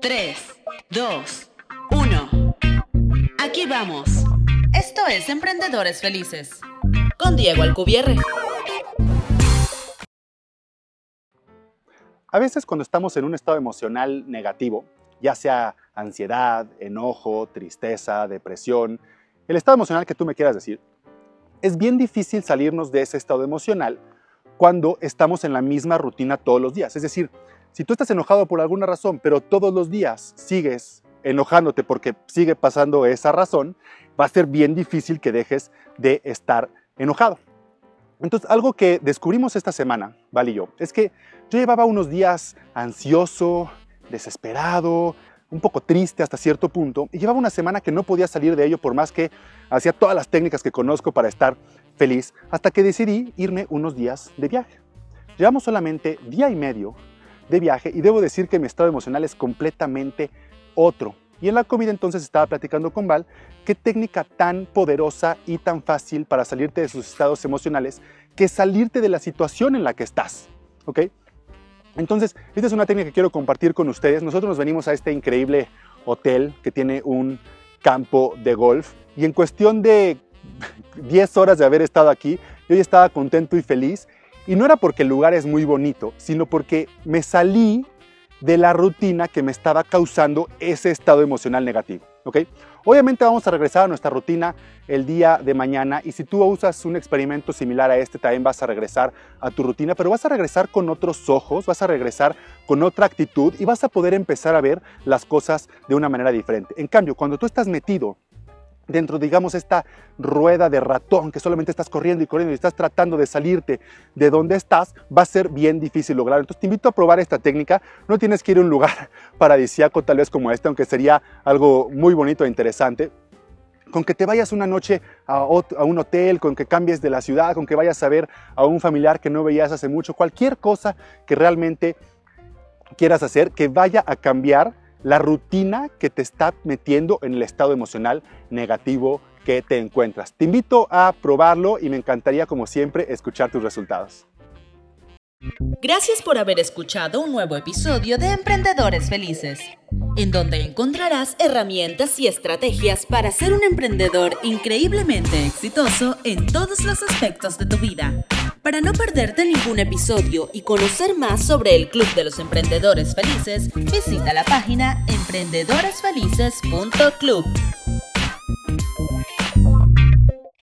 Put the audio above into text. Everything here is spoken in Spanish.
3, 2, 1. Aquí vamos. Esto es Emprendedores Felices. Con Diego Alcubierre. A veces cuando estamos en un estado emocional negativo, ya sea ansiedad, enojo, tristeza, depresión, el estado emocional que tú me quieras decir, es bien difícil salirnos de ese estado emocional cuando estamos en la misma rutina todos los días. Es decir, si tú estás enojado por alguna razón, pero todos los días sigues enojándote porque sigue pasando esa razón, va a ser bien difícil que dejes de estar enojado. Entonces, algo que descubrimos esta semana, Val y yo, es que yo llevaba unos días ansioso, desesperado, un poco triste hasta cierto punto, y llevaba una semana que no podía salir de ello por más que hacía todas las técnicas que conozco para estar feliz, hasta que decidí irme unos días de viaje. Llevamos solamente día y medio de viaje y debo decir que mi estado emocional es completamente otro. Y en la comida entonces estaba platicando con Val qué técnica tan poderosa y tan fácil para salirte de sus estados emocionales que salirte de la situación en la que estás. ¿Ok? Entonces, esta es una técnica que quiero compartir con ustedes. Nosotros nos venimos a este increíble hotel que tiene un campo de golf y en cuestión de 10 horas de haber estado aquí, yo ya estaba contento y feliz. Y no era porque el lugar es muy bonito, sino porque me salí de la rutina que me estaba causando ese estado emocional negativo. ¿ok? Obviamente vamos a regresar a nuestra rutina el día de mañana y si tú usas un experimento similar a este también vas a regresar a tu rutina, pero vas a regresar con otros ojos, vas a regresar con otra actitud y vas a poder empezar a ver las cosas de una manera diferente. En cambio, cuando tú estás metido dentro, digamos, esta rueda de ratón que solamente estás corriendo y corriendo y estás tratando de salirte de donde estás, va a ser bien difícil lograrlo. Entonces te invito a probar esta técnica. No tienes que ir a un lugar paradisíaco tal vez como este, aunque sería algo muy bonito e interesante. Con que te vayas una noche a, a un hotel, con que cambies de la ciudad, con que vayas a ver a un familiar que no veías hace mucho, cualquier cosa que realmente quieras hacer, que vaya a cambiar la rutina que te está metiendo en el estado emocional negativo que te encuentras. Te invito a probarlo y me encantaría, como siempre, escuchar tus resultados. Gracias por haber escuchado un nuevo episodio de Emprendedores Felices, en donde encontrarás herramientas y estrategias para ser un emprendedor increíblemente exitoso en todos los aspectos de tu vida. Para no perderte ningún episodio y conocer más sobre el Club de los Emprendedores Felices, visita la página emprendedoresfelices.club.